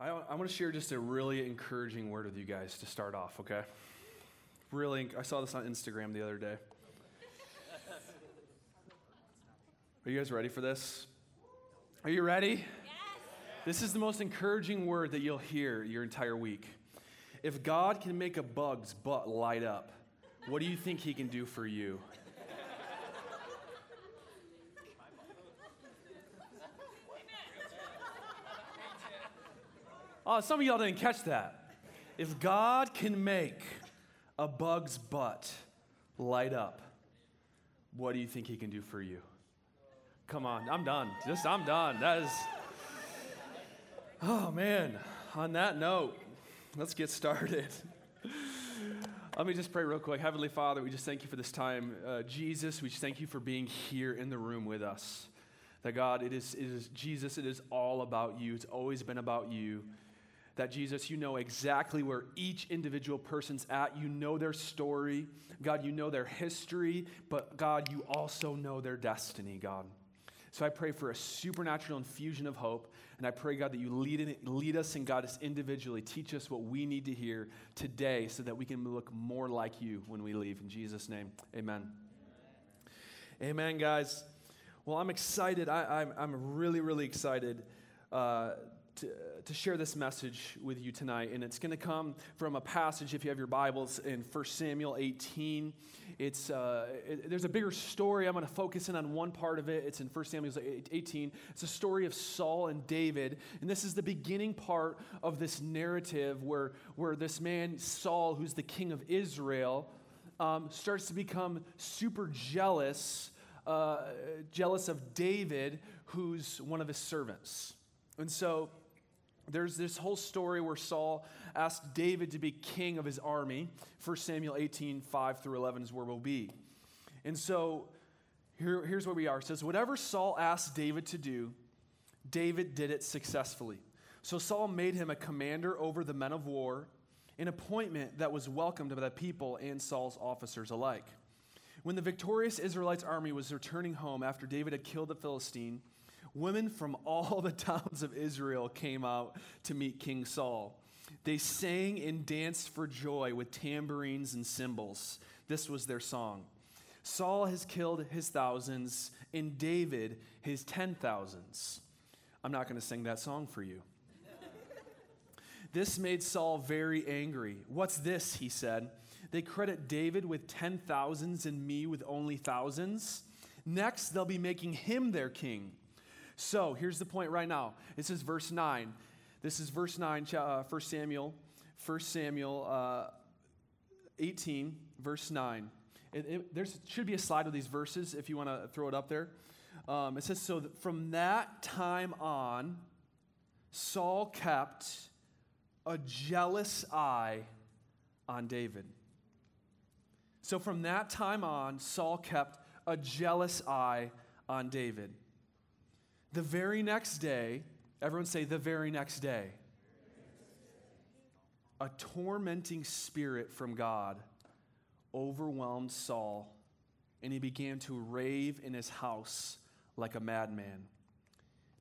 I, I want to share just a really encouraging word with you guys to start off, okay? Really, I saw this on Instagram the other day. Are you guys ready for this? Are you ready? Yes. This is the most encouraging word that you'll hear your entire week. If God can make a bug's butt light up, what do you think he can do for you? Oh, some of y'all didn't catch that. If God can make a bug's butt light up, what do you think he can do for you? Come on, I'm done. Just, I'm done. That is. Oh, man. On that note, let's get started. Let me just pray real quick. Heavenly Father, we just thank you for this time. Uh, Jesus, we just thank you for being here in the room with us. That God, it is, it is Jesus, it is all about you. It's always been about you that Jesus, you know exactly where each individual person's at. You know their story. God, you know their history, but God, you also know their destiny, God. So I pray for a supernatural infusion of hope. And I pray, God, that you lead, in, lead us and guide us individually. Teach us what we need to hear today so that we can look more like you when we leave. In Jesus' name, amen. Amen, amen guys. Well, I'm excited. I, am really, really excited. Uh, to, to share this message with you tonight. And it's going to come from a passage, if you have your Bibles, in 1 Samuel 18. It's, uh, it, there's a bigger story. I'm going to focus in on one part of it. It's in 1 Samuel 18. It's a story of Saul and David. And this is the beginning part of this narrative where, where this man, Saul, who's the king of Israel, um, starts to become super jealous. Uh, jealous of David, who's one of his servants. And so there's this whole story where Saul asked David to be king of his army. 1 Samuel 18, 5 through 11 is where we'll be. And so here, here's where we are. It says, Whatever Saul asked David to do, David did it successfully. So Saul made him a commander over the men of war, an appointment that was welcomed by the people and Saul's officers alike. When the victorious Israelites' army was returning home after David had killed the Philistine, women from all the towns of Israel came out to meet King Saul. They sang and danced for joy with tambourines and cymbals. This was their song. Saul has killed his thousands, and David his ten thousands. I'm not going to sing that song for you. this made Saul very angry. What's this? He said. They credit David with ten thousands and me with only thousands. Next, they'll be making him their king. So here's the point right now. This is verse 9. This is verse 9, uh, 1 Samuel, 1 Samuel uh, 18, verse 9. There should be a slide of these verses if you want to throw it up there. Um, it says, So from that time on, Saul kept a jealous eye on David. So from that time on, Saul kept a jealous eye on David. The very next day, everyone say, the very next day, a tormenting spirit from God overwhelmed Saul, and he began to rave in his house like a madman.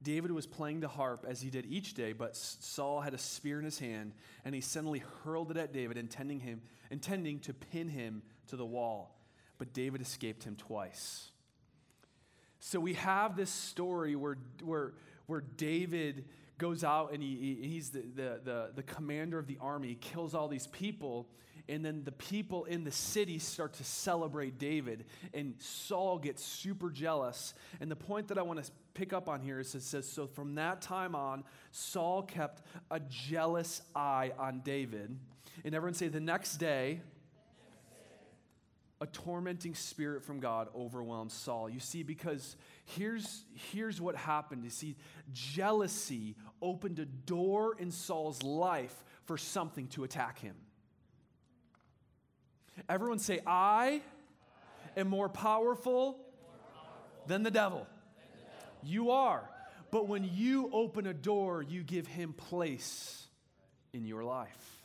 David was playing the harp as he did each day, but Saul had a spear in his hand, and he suddenly hurled it at David, intending, him, intending to pin him to the wall. But David escaped him twice. So we have this story where, where, where David goes out and he, he's the, the, the, the commander of the army, he kills all these people, and then the people in the city start to celebrate David, and Saul gets super jealous. And the point that I want to pick up on here is it says, So from that time on, Saul kept a jealous eye on David. And everyone say, the next day, a tormenting spirit from God overwhelmed Saul. You see, because here's, here's what happened. You see, jealousy opened a door in Saul's life for something to attack him. Everyone say, I am more powerful than the devil. You are. But when you open a door, you give him place in your life.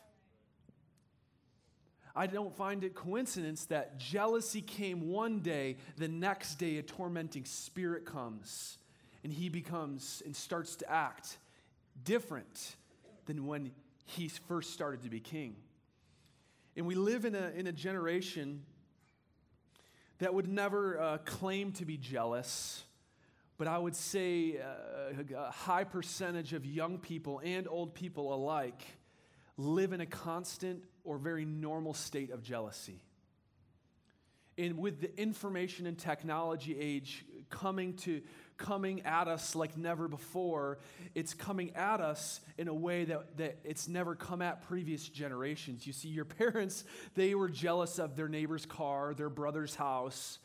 I don't find it coincidence that jealousy came one day, the next day a tormenting spirit comes and he becomes and starts to act different than when he first started to be king. And we live in a, in a generation that would never uh, claim to be jealous, but I would say uh, a high percentage of young people and old people alike live in a constant or very normal state of jealousy. And with the information and technology age coming to coming at us like never before, it's coming at us in a way that, that it's never come at previous generations. You see, your parents, they were jealous of their neighbor's car, their brother's house.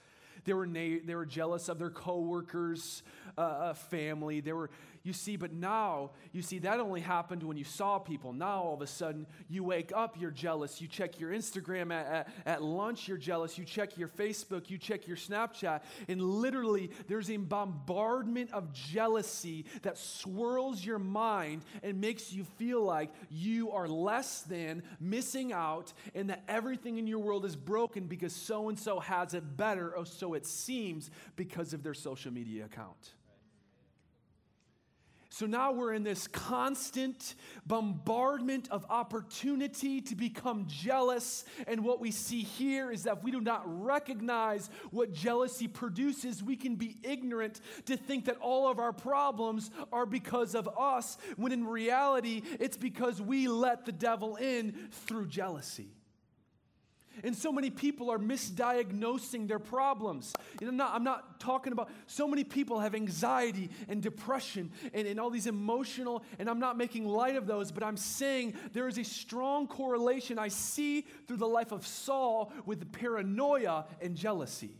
They were, na- they were jealous of their coworkers' uh, uh family. They were you see, but now, you see, that only happened when you saw people. Now, all of a sudden, you wake up, you're jealous. You check your Instagram at, at, at lunch, you're jealous. You check your Facebook, you check your Snapchat. And literally, there's a bombardment of jealousy that swirls your mind and makes you feel like you are less than, missing out, and that everything in your world is broken because so and so has it better, or so it seems, because of their social media account. So now we're in this constant bombardment of opportunity to become jealous. And what we see here is that if we do not recognize what jealousy produces, we can be ignorant to think that all of our problems are because of us, when in reality, it's because we let the devil in through jealousy. And so many people are misdiagnosing their problems. You know, I'm, not, I'm not talking about so many people have anxiety and depression and, and all these emotional, and I'm not making light of those, but I'm saying there is a strong correlation I see through the life of Saul with paranoia and jealousy.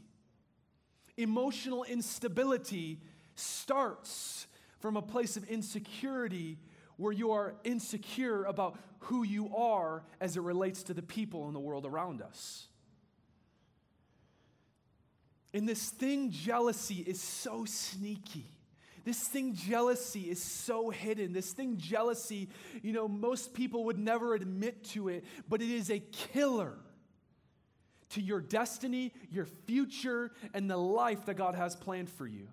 Emotional instability starts from a place of insecurity where you are insecure about who you are as it relates to the people in the world around us. And this thing, jealousy, is so sneaky. This thing, jealousy, is so hidden. This thing, jealousy, you know, most people would never admit to it, but it is a killer to your destiny, your future, and the life that God has planned for you.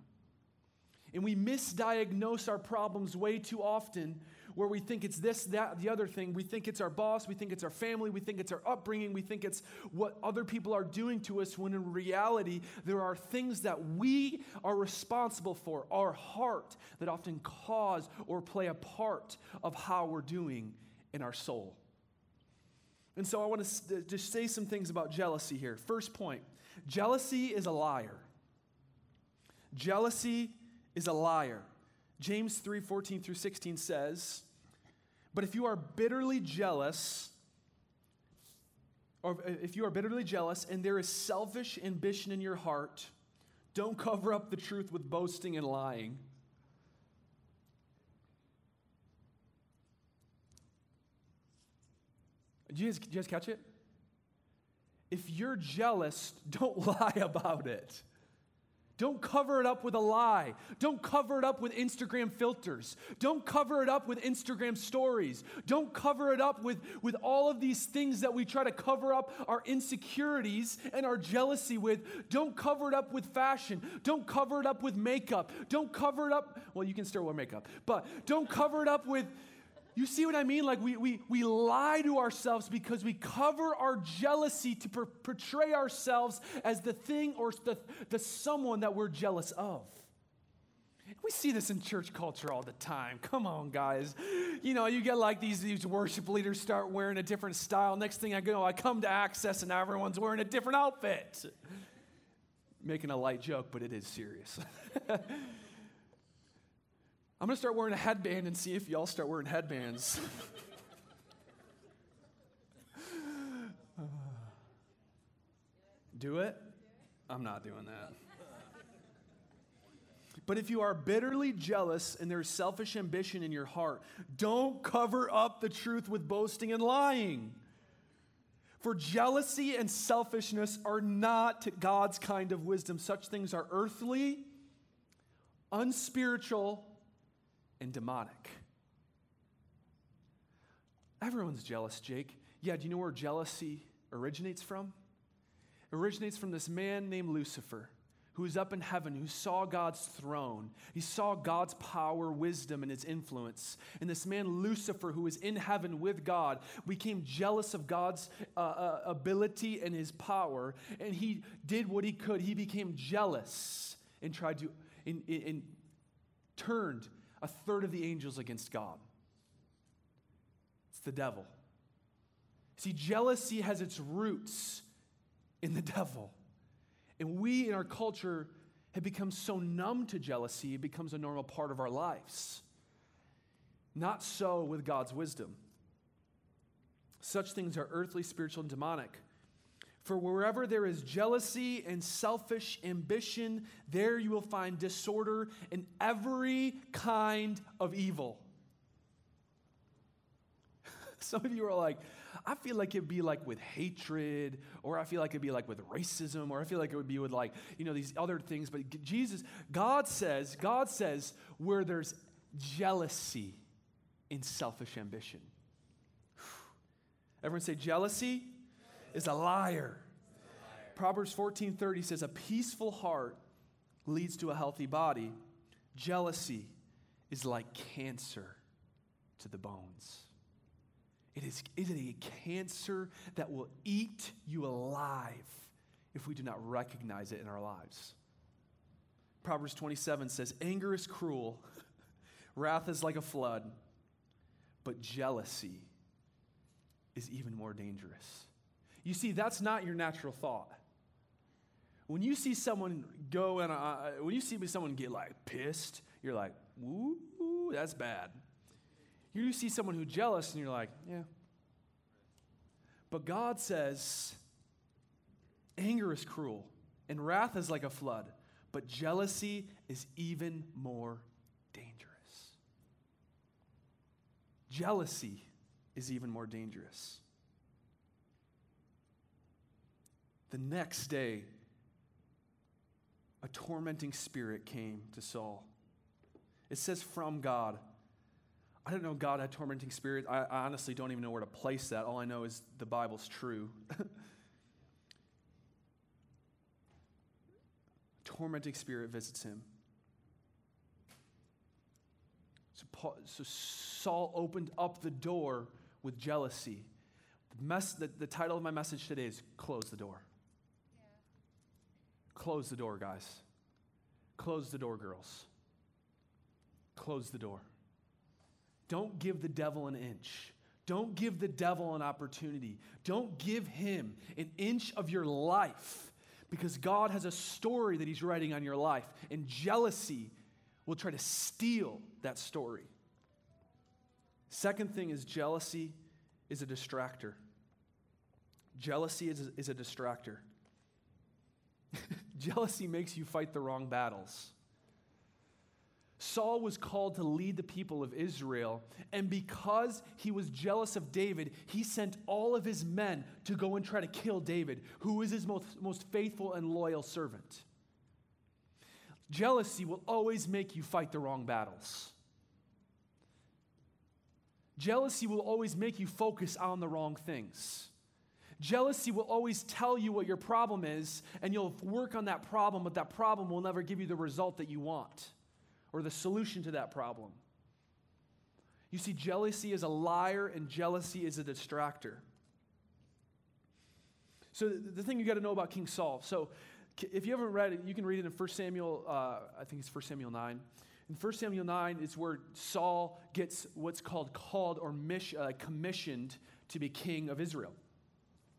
And we misdiagnose our problems way too often where we think it's this, that, the other thing. We think it's our boss, we think it's our family, we think it's our upbringing, we think it's what other people are doing to us, when in reality, there are things that we are responsible for, our heart, that often cause or play a part of how we're doing in our soul. And so I want to uh, just say some things about jealousy here. First point jealousy is a liar. Jealousy is a liar. James 3 14 through 16 says, But if you are bitterly jealous, or if you are bitterly jealous and there is selfish ambition in your heart, don't cover up the truth with boasting and lying. Did you guys, did you guys catch it? If you're jealous, don't lie about it. Don't cover it up with a lie. Don't cover it up with Instagram filters. Don't cover it up with Instagram stories. Don't cover it up with, with all of these things that we try to cover up our insecurities and our jealousy with. Don't cover it up with fashion. Don't cover it up with makeup. Don't cover it up, well, you can still wear makeup, but don't cover it up with you see what I mean? Like we, we, we lie to ourselves because we cover our jealousy to per- portray ourselves as the thing or the, the someone that we're jealous of. We see this in church culture all the time. Come on, guys. You know, you get like these, these worship leaders start wearing a different style. Next thing I go, I come to Access and everyone's wearing a different outfit. Making a light joke, but it is serious. I'm going to start wearing a headband and see if y'all start wearing headbands. Do it? I'm not doing that. But if you are bitterly jealous and there's selfish ambition in your heart, don't cover up the truth with boasting and lying. For jealousy and selfishness are not God's kind of wisdom. Such things are earthly, unspiritual, and demonic. Everyone's jealous, Jake. Yeah, do you know where jealousy originates from? It originates from this man named Lucifer, who was up in heaven, who saw God's throne. He saw God's power, wisdom, and his influence. And this man, Lucifer, who was in heaven with God, became jealous of God's uh, uh, ability and his power. And he did what he could. He became jealous and tried to, and, and turned a third of the angels against God. It's the devil. See, jealousy has its roots in the devil. And we in our culture have become so numb to jealousy, it becomes a normal part of our lives. Not so with God's wisdom. Such things are earthly, spiritual, and demonic. For wherever there is jealousy and selfish ambition, there you will find disorder and every kind of evil. Some of you are like, I feel like it'd be like with hatred, or I feel like it'd be like with racism, or I feel like it would be with like, you know, these other things. But Jesus, God says, God says, where there's jealousy in selfish ambition. Everyone say, jealousy is a liar. Proverbs 14:30 says, a peaceful heart leads to a healthy body. Jealousy is like cancer to the bones. It is, it is a cancer that will eat you alive if we do not recognize it in our lives. Proverbs 27 says, Anger is cruel, wrath is like a flood, but jealousy is even more dangerous. You see, that's not your natural thought. When you see someone go and uh, when you see someone get like pissed, you're like, "Ooh, that's bad." You see someone who's jealous and you're like, yeah. But God says, anger is cruel and wrath is like a flood, but jealousy is even more dangerous. Jealousy is even more dangerous. The next day, a tormenting spirit came to Saul. It says from God. I don't know God had tormenting spirits. I, I honestly don't even know where to place that. All I know is the Bible's true. tormenting spirit visits him. So, Paul, so Saul opened up the door with jealousy. The, mess, the, the title of my message today is Close the Door. Close the door, guys. Close the door, girls. Close the door. Don't give the devil an inch. Don't give the devil an opportunity. Don't give him an inch of your life because God has a story that he's writing on your life, and jealousy will try to steal that story. Second thing is jealousy is a distractor. Jealousy is is a distractor. jealousy makes you fight the wrong battles. Saul was called to lead the people of Israel, and because he was jealous of David, he sent all of his men to go and try to kill David, who is his most, most faithful and loyal servant. Jealousy will always make you fight the wrong battles. Jealousy will always make you focus on the wrong things. Jealousy will always tell you what your problem is, and you'll work on that problem, but that problem will never give you the result that you want or the solution to that problem. You see, jealousy is a liar and jealousy is a distractor. So, the thing you got to know about King Saul. So, if you haven't read it, you can read it in 1 Samuel, uh, I think it's 1 Samuel 9. In 1 Samuel 9, it's where Saul gets what's called called or uh, commissioned to be king of Israel.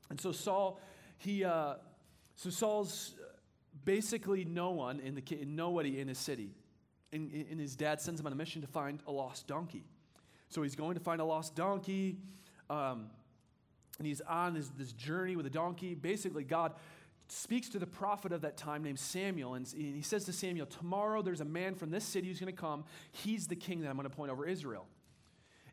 And so Saul, he, uh, so Saul's basically no one in the nobody in his city and, and his dad sends him on a mission to find a lost donkey. So he's going to find a lost donkey, um, and he's on this, this journey with a donkey. Basically, God speaks to the prophet of that time named Samuel, and he says to Samuel, Tomorrow there's a man from this city who's going to come. He's the king that I'm going to appoint over Israel.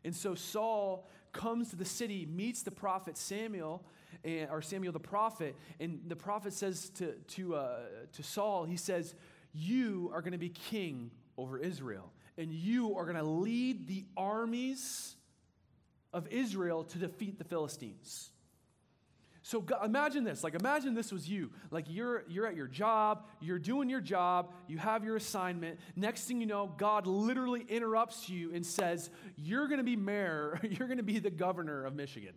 And so Saul comes to the city, meets the prophet Samuel, and, or Samuel the prophet, and the prophet says to, to, uh, to Saul, he says, You are going to be king over Israel. And you are going to lead the armies of Israel to defeat the Philistines. So God, imagine this. Like imagine this was you. Like you're you're at your job, you're doing your job, you have your assignment. Next thing you know, God literally interrupts you and says, "You're going to be mayor, you're going to be the governor of Michigan."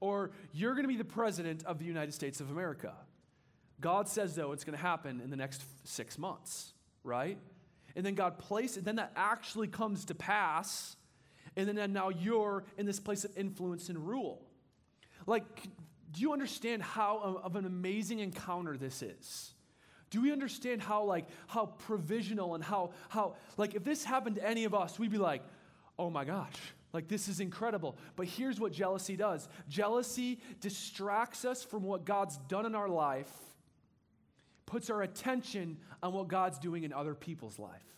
Or you're going to be the president of the United States of America. God says though it's going to happen in the next 6 months, right? And then God places it, then that actually comes to pass. And then now you're in this place of influence and rule. Like, do you understand how of an amazing encounter this is? Do we understand how like how provisional and how how like if this happened to any of us, we'd be like, "Oh my gosh, like this is incredible." But here's what jealousy does. Jealousy distracts us from what God's done in our life, puts our attention on what God's doing in other people's life.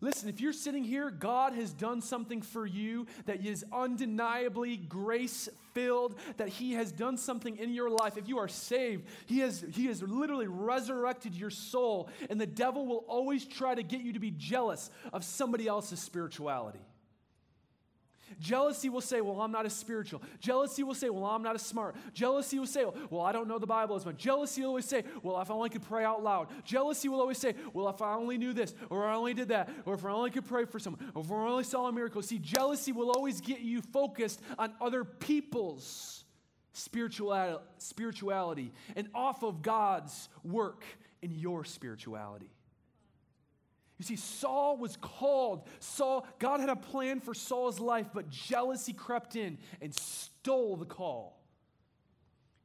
Listen, if you're sitting here, God has done something for you that is undeniably grace filled, that He has done something in your life. If you are saved, He has, he has literally resurrected your soul, and the devil will always try to get you to be jealous of somebody else's spirituality. Jealousy will say, Well, I'm not as spiritual. Jealousy will say, Well, I'm not as smart. Jealousy will say, Well, I don't know the Bible as much. Jealousy will always say, Well, if I only could pray out loud. Jealousy will always say, Well, if I only knew this, or I only did that, or if I only could pray for someone, or if I only saw a miracle. See, jealousy will always get you focused on other people's spirituality and off of God's work in your spirituality. You see, Saul was called. Saul, God had a plan for Saul's life, but jealousy crept in and stole the call.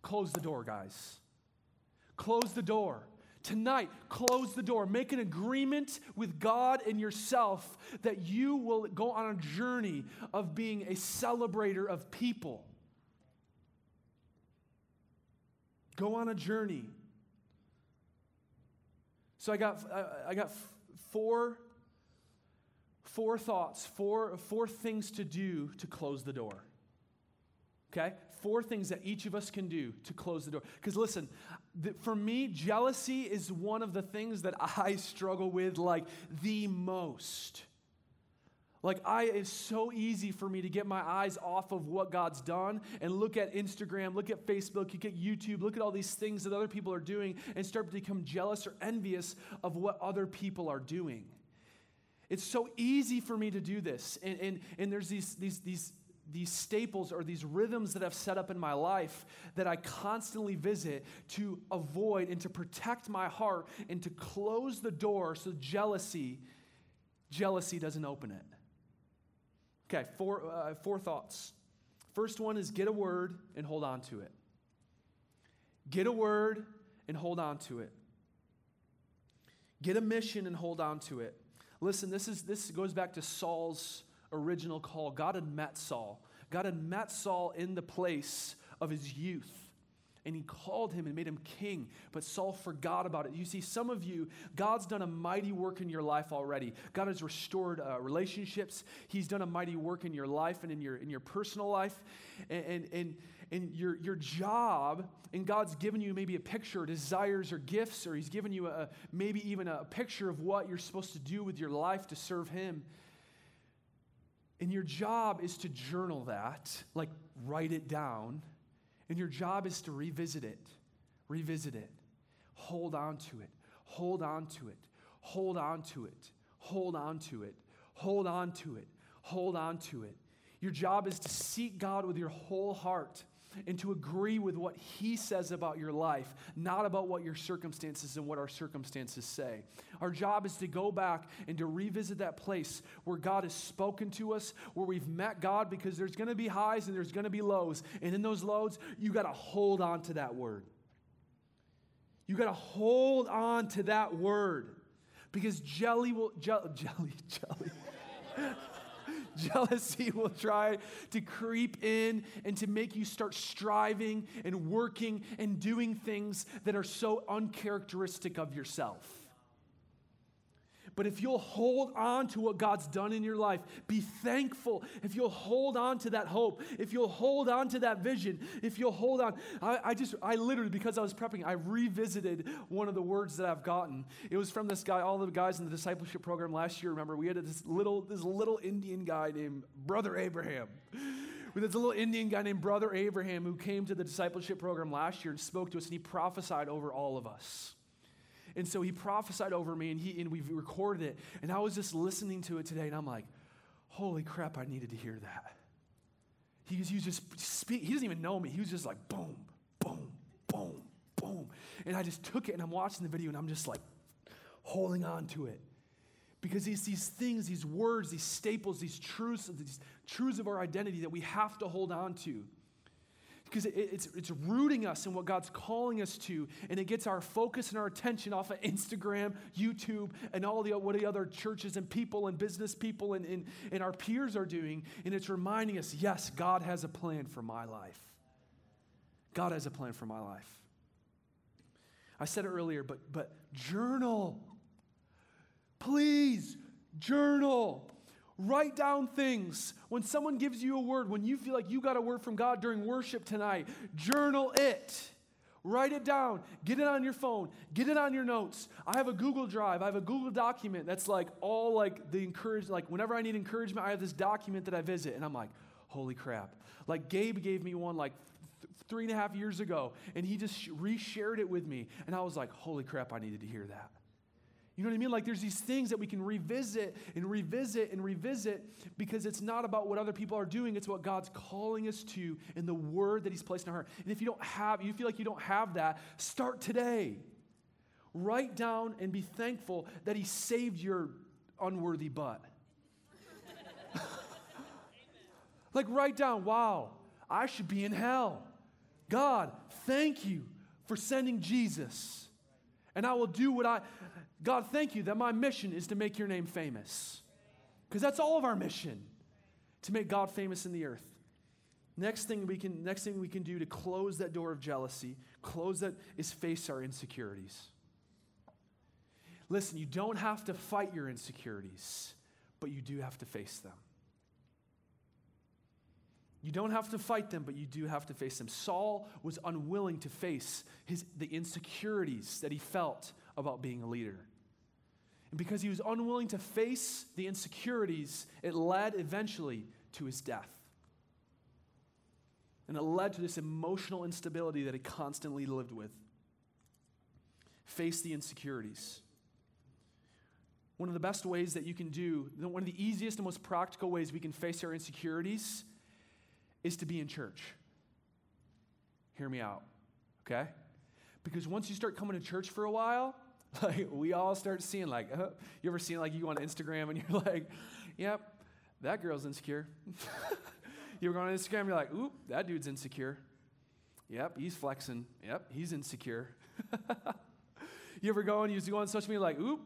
Close the door, guys. Close the door. Tonight, close the door. Make an agreement with God and yourself that you will go on a journey of being a celebrator of people. Go on a journey. So I got, I got four, four thoughts, four, four things to do to close the door. Okay? Four things that each of us can do to close the door. Because listen, for me, jealousy is one of the things that I struggle with like the most. Like I it's so easy for me to get my eyes off of what God's done and look at Instagram, look at Facebook, look at YouTube, look at all these things that other people are doing and start to become jealous or envious of what other people are doing. It's so easy for me to do this. And, and, and there's these, these, these, these staples or these rhythms that I've set up in my life that I constantly visit to avoid and to protect my heart and to close the door so jealousy jealousy doesn't open it. Okay, four, uh, four thoughts. First one is get a word and hold on to it. Get a word and hold on to it. Get a mission and hold on to it. Listen, this, is, this goes back to Saul's original call. God had met Saul. God had met Saul in the place of his youth and he called him and made him king, but Saul forgot about it. You see, some of you, God's done a mighty work in your life already. God has restored uh, relationships. He's done a mighty work in your life and in your, in your personal life. And, and, and, and your, your job, and God's given you maybe a picture, or desires, or gifts, or He's given you a, maybe even a picture of what you're supposed to do with your life to serve Him. And your job is to journal that, like write it down and your job is to revisit it, revisit it, hold on to it, hold on to it, hold on to it, hold on to it, hold on to it, hold on to it. Your job is to seek God with your whole heart and to agree with what He says about your life, not about what your circumstances and what our circumstances say. Our job is to go back and to revisit that place where God has spoken to us, where we've met God, because there's going to be highs and there's going to be lows. And in those lows, you got to hold on to that word. You got to hold on to that word because jelly will, je- jelly, jelly. Jealousy will try to creep in and to make you start striving and working and doing things that are so uncharacteristic of yourself. But if you'll hold on to what God's done in your life, be thankful. If you'll hold on to that hope, if you'll hold on to that vision, if you'll hold on. I, I just, I literally, because I was prepping, I revisited one of the words that I've gotten. It was from this guy, all the guys in the discipleship program last year. Remember, we had this little, this little Indian guy named Brother Abraham. There's a little Indian guy named Brother Abraham who came to the discipleship program last year and spoke to us, and he prophesied over all of us. And so he prophesied over me, and, he, and we recorded it. And I was just listening to it today, and I'm like, holy crap, I needed to hear that. He was, he was just speak. He doesn't even know me. He was just like boom, boom, boom, boom. And I just took it, and I'm watching the video, and I'm just like holding on to it. Because it's these things, these words, these staples, these truths, these truths of our identity that we have to hold on to because it, it's, it's rooting us in what God's calling us to, and it gets our focus and our attention off of Instagram, YouTube, and all the what the other churches and people and business people and, and, and our peers are doing, and it's reminding us, yes, God has a plan for my life. God has a plan for my life. I said it earlier, but but journal. Please journal. Write down things. When someone gives you a word, when you feel like you got a word from God during worship tonight, journal it. Write it down. Get it on your phone. Get it on your notes. I have a Google Drive. I have a Google document that's like all like the encourage like whenever I need encouragement, I have this document that I visit and I'm like, holy crap. Like Gabe gave me one like th- three and a half years ago and he just sh- reshared it with me and I was like, holy crap, I needed to hear that. You know what I mean? Like there's these things that we can revisit and revisit and revisit because it's not about what other people are doing, it's what God's calling us to in the word that He's placed in our heart. And if you don't have, you feel like you don't have that, start today. Write down and be thankful that He saved your unworthy butt. like write down, wow, I should be in hell. God, thank you for sending Jesus. And I will do what I God, thank you that my mission is to make your name famous. Because that's all of our mission to make God famous in the earth. Next thing we can next thing we can do to close that door of jealousy, close that is face our insecurities. Listen, you don't have to fight your insecurities, but you do have to face them. You don't have to fight them, but you do have to face them. Saul was unwilling to face his, the insecurities that he felt about being a leader. And because he was unwilling to face the insecurities, it led eventually to his death. And it led to this emotional instability that he constantly lived with. Face the insecurities. One of the best ways that you can do, one of the easiest and most practical ways we can face our insecurities is to be in church. Hear me out, okay? Because once you start coming to church for a while, like we all start seeing like uh, you ever seen like you go on instagram and you're like yep that girl's insecure you go on instagram you're like oop that dude's insecure yep he's flexing yep he's insecure you ever go and you go on social media like oop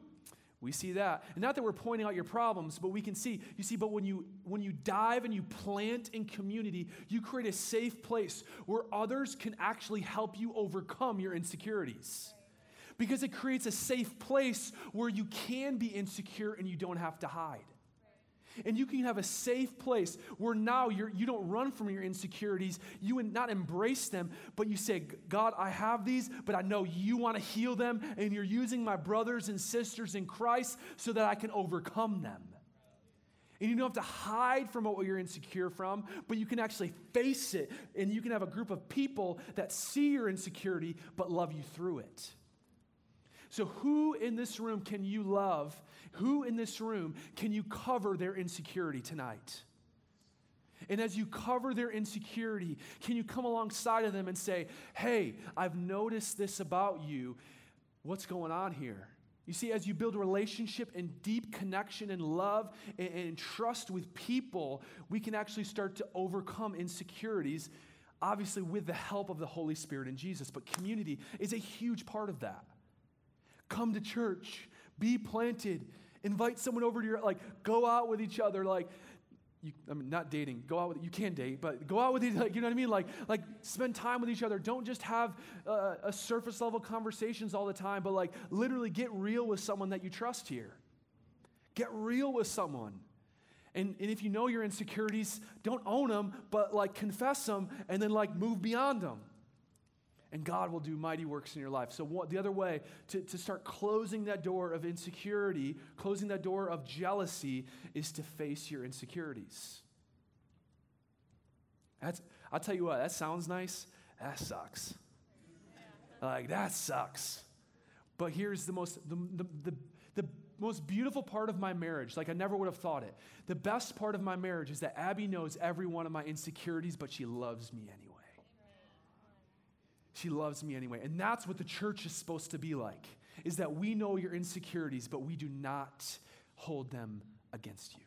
we see that and not that we're pointing out your problems but we can see you see but when you when you dive and you plant in community you create a safe place where others can actually help you overcome your insecurities because it creates a safe place where you can be insecure and you don't have to hide. And you can have a safe place where now you're, you don't run from your insecurities. You would not embrace them, but you say, God, I have these, but I know you want to heal them, and you're using my brothers and sisters in Christ so that I can overcome them. And you don't have to hide from what you're insecure from, but you can actually face it. And you can have a group of people that see your insecurity but love you through it. So, who in this room can you love? Who in this room can you cover their insecurity tonight? And as you cover their insecurity, can you come alongside of them and say, Hey, I've noticed this about you. What's going on here? You see, as you build relationship and deep connection and love and, and, trust with people, we can actually start to overcome insecurities, obviously, with the help of the Holy Spirit and Jesus. But community is a huge part of that come to church, be planted, invite someone over to your, like, go out with each other, like, you, I mean, not dating. Go out with you can date, but go out with like you know what I mean. Like like spend time with each other. Don't just have uh, a surface level conversations all the time, but like literally get real with someone that you trust here. Get real with someone. And, and if you know your insecurities, don't own them, but like confess them and then like move beyond them and God will do mighty works in your life. So, what, the other way to, to start closing that door of insecurity, closing that door of jealousy, is to face your insecurities. That's, I'll tell you what, that sounds nice. That sucks. Like, that sucks. But here's the most, the, the, the, the most beautiful part of my marriage. Like, I never would have thought it. The best part of my marriage is that Abby knows every one of my insecurities, but she loves me anyway. She loves me anyway. And that's what the church is supposed to be like, is that we know your insecurities, but we do not hold them against you.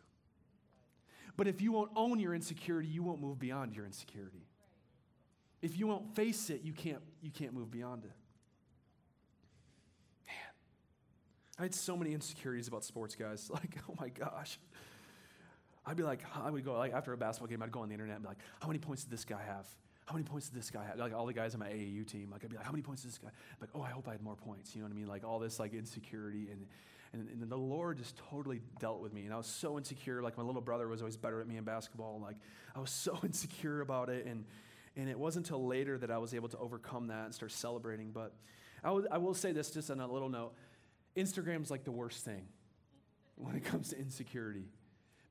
But if you won't own your insecurity, you won't move beyond your insecurity. If you won't face it, you can't, you can't move beyond it. Man, I had so many insecurities about sports, guys. Like, oh my gosh. I'd be like, I would go, like, after a basketball game, I'd go on the internet and be like, how many points did this guy have? How many points did this guy have? Like, all the guys on my AAU team, like, I'd be like, how many points did this guy? Like, oh, I hope I had more points. You know what I mean? Like, all this, like, insecurity. And, and, and the Lord just totally dealt with me. And I was so insecure. Like, my little brother was always better at me in basketball. Like, I was so insecure about it. And, and it wasn't until later that I was able to overcome that and start celebrating. But I, w- I will say this just on a little note Instagram's like the worst thing when it comes to insecurity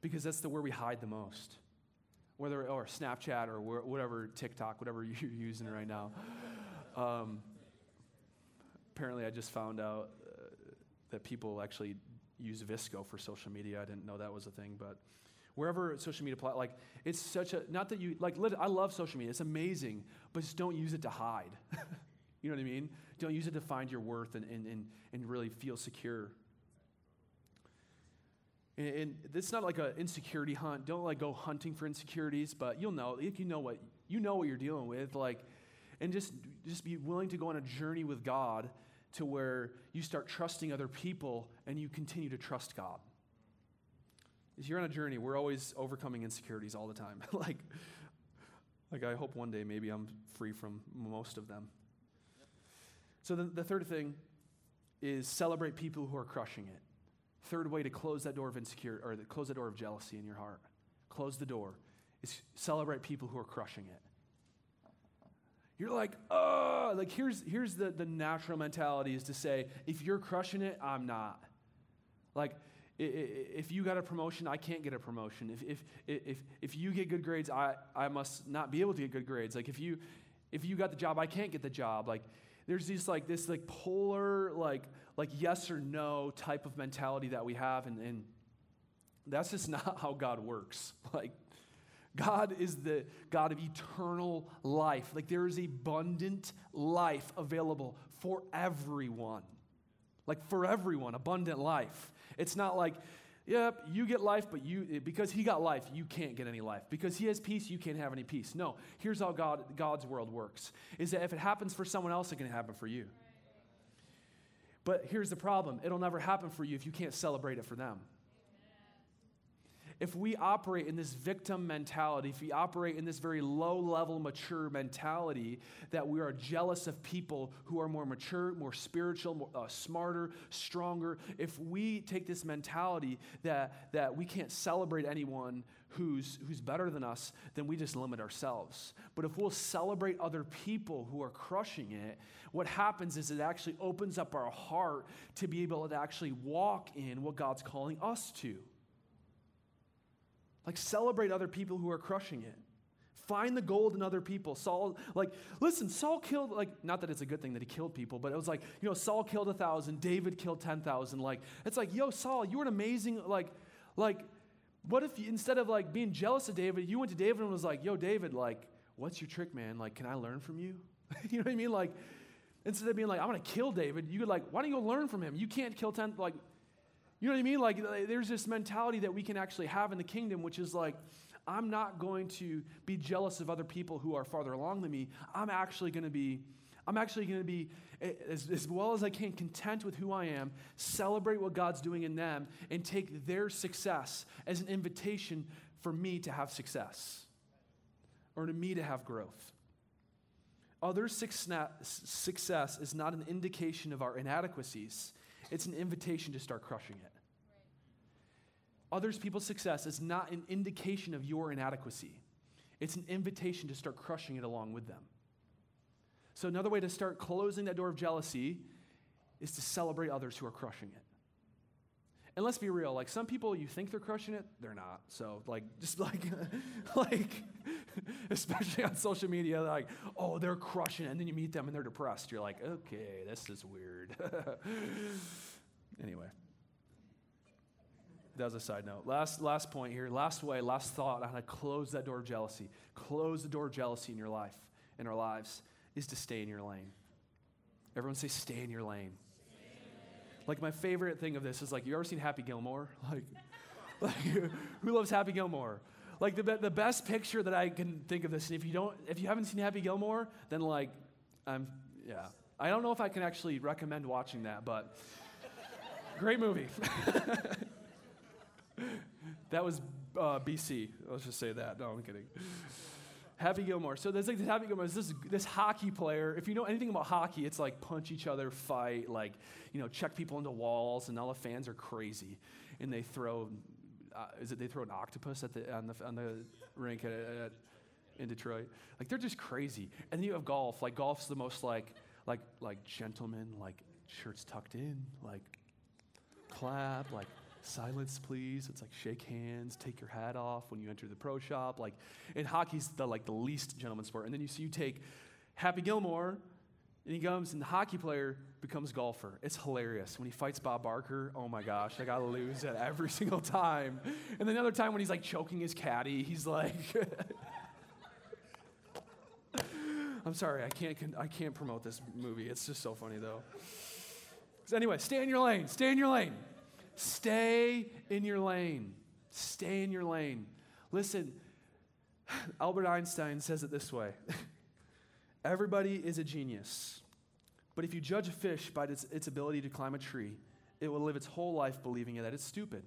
because that's the where we hide the most. Whether, or Snapchat or whatever, TikTok, whatever you're using right now. Um, apparently, I just found out uh, that people actually use VSCO for social media. I didn't know that was a thing, but wherever social media plat like it's such a not that you like i love social media it's amazing but just don't use it to hide you know what i mean don't use it to find your worth and, and, and, and really feel secure and, it's not like an insecurity hunt don't like go hunting for insecurities but you'll know if you know what you know what you're dealing with like and just just be willing to go on a journey with god to where you start trusting other people and you continue to trust god is you're on a journey. We're always overcoming insecurities all the time. like, like I hope one day maybe I'm free from most of them. So the, the third thing is celebrate people who are crushing it. Third way to close that door of insecurity or close the door of jealousy in your heart. Close the door is celebrate people who are crushing it. You're like, oh, like here's here's the, the natural mentality is to say, if you're crushing it, I'm not. Like, if you got a promotion, I can't get a promotion. If, if, if, if you get good grades, I, I must not be able to get good grades. Like if you, if you got the job, I can't get the job. Like there's these like this like polar like like yes or no type of mentality that we have, and, and that's just not how God works. Like God is the God of eternal life. Like there is abundant life available for everyone. Like for everyone, abundant life. It's not like, yep, you get life, but you eh, because he got life, you can't get any life. Because he has peace, you can't have any peace. No, here's how God, God's world works: is that if it happens for someone else, it can happen for you. But here's the problem: it'll never happen for you if you can't celebrate it for them if we operate in this victim mentality, if we operate in this very low level, mature mentality, that we are jealous of people who are more mature, more spiritual, more, uh, smarter, stronger, if we take this mentality that, that we can't celebrate anyone who's, who's better than us, then we just limit ourselves. But if we'll celebrate other people who are crushing it, what happens is it actually opens up our heart to be able to actually walk in what God's calling us to. Like, celebrate other people who are crushing it. Find the gold in other people. Saul, like, listen, Saul killed, like, not that it's a good thing that he killed people, but it was like, you know, Saul killed a thousand, David killed 10,000. Like, it's like, yo, Saul, you were an amazing, like, like, what if you, instead of like being jealous of David, you went to David and was like, yo, David, like, what's your trick, man? Like, can I learn from you? you know what I mean? Like, instead of being like, I'm gonna kill David, you could like, why don't you go learn from him? You can't kill 10, like, you know what I mean? Like, there's this mentality that we can actually have in the kingdom, which is like, I'm not going to be jealous of other people who are farther along than me. I'm actually going to be, I'm actually going to be, as, as well as I can, content with who I am, celebrate what God's doing in them, and take their success as an invitation for me to have success or to me to have growth. Other success is not an indication of our inadequacies it's an invitation to start crushing it. Others people's success is not an indication of your inadequacy. It's an invitation to start crushing it along with them. So, another way to start closing that door of jealousy is to celebrate others who are crushing it. And let's be real, like some people you think they're crushing it, they're not. So like just like like especially on social media, like, oh, they're crushing it, and then you meet them and they're depressed. You're like, okay, this is weird. anyway. That was a side note. Last last point here, last way, last thought on how to close that door of jealousy. Close the door of jealousy in your life, in our lives, is to stay in your lane. Everyone say stay in your lane. Like my favorite thing of this is like, you ever seen Happy Gilmore? Like, like who loves Happy Gilmore? Like the, the best picture that I can think of this, and if you don't, if you haven't seen Happy Gilmore, then like, I'm, yeah. I don't know if I can actually recommend watching that, but great movie. that was uh, BC. Let's just say that. No, I'm kidding. Happy Gilmore. So there's like this Happy Gilmore is this this hockey player. If you know anything about hockey, it's like punch each other, fight, like you know, check people into walls, and all the fans are crazy, and they throw. Uh, is it they throw an octopus at the on the on the rink at, at, in Detroit? Like they're just crazy. And then you have golf. Like golf's the most like like like gentlemen, like shirts tucked in, like clap, like silence please. It's like shake hands take your hat off when you enter the pro shop. Like in hockey's the like the least gentleman sport. And then you see you take happy gilmore and he comes and the hockey player becomes golfer. It's hilarious. When he fights bob barker oh my gosh i gotta lose it every single time. And then another time when he's like choking his caddy he's like i'm sorry i can't i can't promote this movie. It's just so funny though. So anyway stay in your lane stay in your lane Stay in your lane. Stay in your lane. Listen, Albert Einstein says it this way Everybody is a genius. But if you judge a fish by its, its ability to climb a tree, it will live its whole life believing that it's stupid.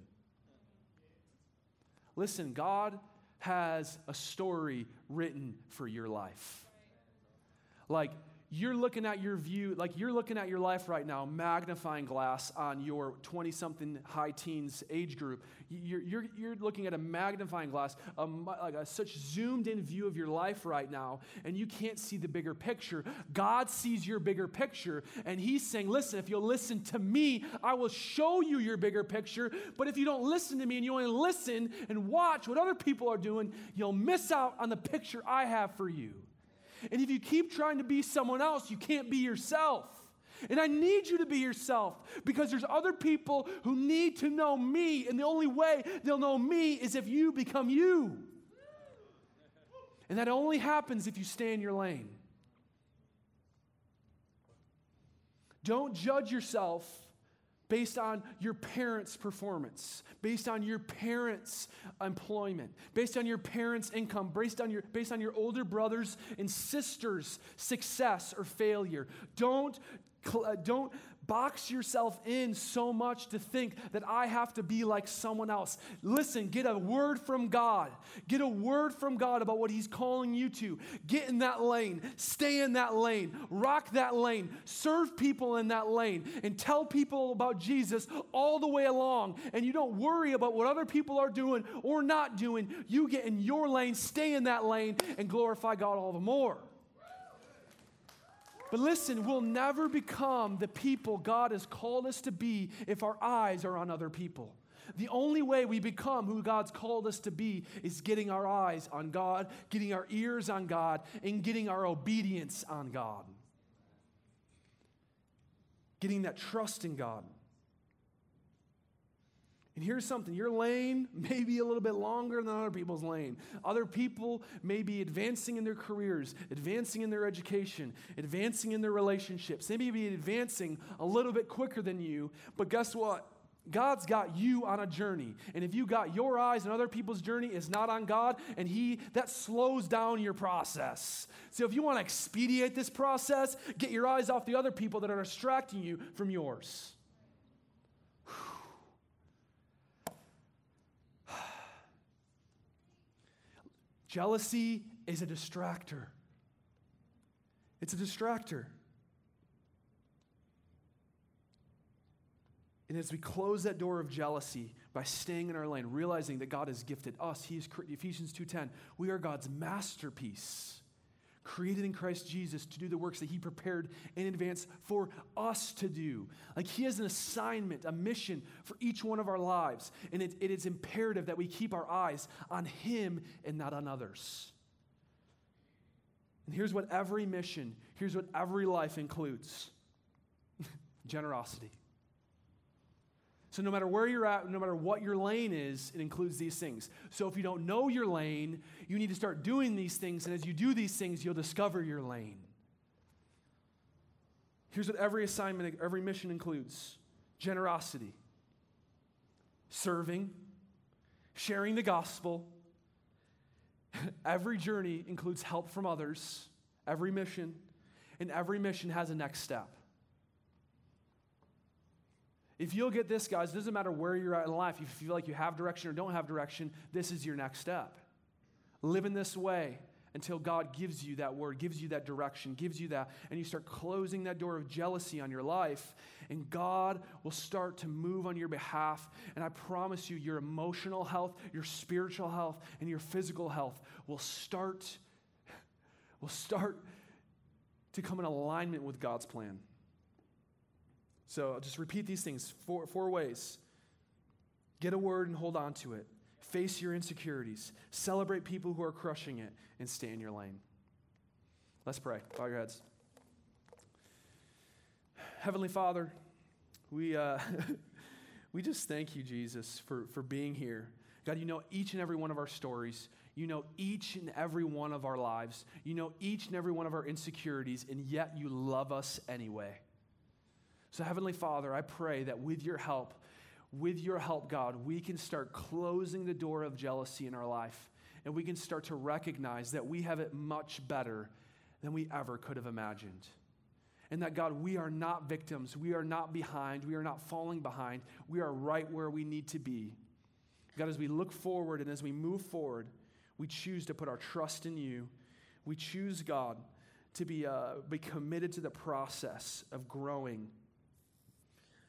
Listen, God has a story written for your life. Like, you're looking at your view, like you're looking at your life right now, magnifying glass on your 20 something high teens age group. You're, you're, you're looking at a magnifying glass, a, like a such zoomed in view of your life right now, and you can't see the bigger picture. God sees your bigger picture, and He's saying, Listen, if you'll listen to me, I will show you your bigger picture. But if you don't listen to me and you only listen and watch what other people are doing, you'll miss out on the picture I have for you. And if you keep trying to be someone else, you can't be yourself. And I need you to be yourself because there's other people who need to know me, and the only way they'll know me is if you become you. And that only happens if you stay in your lane. Don't judge yourself based on your parents' performance, based on your parents' employment, based on your parents' income, based on your, based on your older brothers and sisters' success or failure. Don't, uh, don't box yourself in so much to think that I have to be like someone else. Listen, get a word from God. Get a word from God about what He's calling you to. Get in that lane. Stay in that lane. Rock that lane. Serve people in that lane. And tell people about Jesus all the way along. And you don't worry about what other people are doing or not doing. You get in your lane, stay in that lane, and glorify God all the more. But listen, we'll never become the people God has called us to be if our eyes are on other people. The only way we become who God's called us to be is getting our eyes on God, getting our ears on God, and getting our obedience on God. Getting that trust in God. And here's something your lane may be a little bit longer than other people's lane. Other people may be advancing in their careers, advancing in their education, advancing in their relationships. They may be advancing a little bit quicker than you, but guess what? God's got you on a journey. And if you got your eyes on other people's journey is not on God, and He that slows down your process. So if you want to expedite this process, get your eyes off the other people that are distracting you from yours. Jealousy is a distractor. It's a distractor. And as we close that door of jealousy by staying in our lane, realizing that God has gifted us, He is Ephesians 2:10, we are God's masterpiece, created in Christ Jesus to do the works that He prepared in advance for us to do. Like He has an assignment, a mission for each one of our lives. And it, it is imperative that we keep our eyes on Him and not on others. And here's what every mission, here's what every life includes generosity. So, no matter where you're at, no matter what your lane is, it includes these things. So, if you don't know your lane, you need to start doing these things. And as you do these things, you'll discover your lane. Here's what every assignment, every mission includes generosity, serving, sharing the gospel. every journey includes help from others, every mission, and every mission has a next step. If you'll get this, guys, it doesn't matter where you're at in life. If you feel like you have direction or don't have direction, this is your next step. Live in this way until God gives you that word, gives you that direction, gives you that, and you start closing that door of jealousy on your life, and God will start to move on your behalf. And I promise you, your emotional health, your spiritual health, and your physical health will start, will start to come in alignment with God's plan. So I'll just repeat these things four, four ways get a word and hold on to it, face your insecurities, celebrate people who are crushing it, and stay in your lane. Let's pray. Bow your heads. Heavenly Father, we, uh, we just thank you, Jesus, for, for being here. God, you know each and every one of our stories. You know each and every one of our lives. You know each and every one of our insecurities, and yet you love us anyway. So, Heavenly Father, I pray that with your help, with your help, God, we can start closing the door of jealousy in our life. And we can start to recognize that we have it much better than we ever could have imagined. And that, God, we are not victims. We are not behind. We are not falling behind. We are right where we need to be. God, as we look forward and as we move forward, we choose to put our trust in you. We choose, God, to be, uh, be committed to the process of growing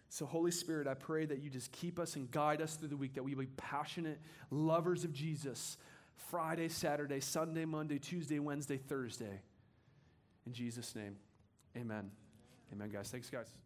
so, Holy Spirit, I pray that you just keep us and guide us through the week, that we be passionate lovers of Jesus Friday, Saturday, Sunday, Monday, Tuesday, Wednesday, Thursday. In Jesus' name, amen. Amen, guys. Thanks, guys.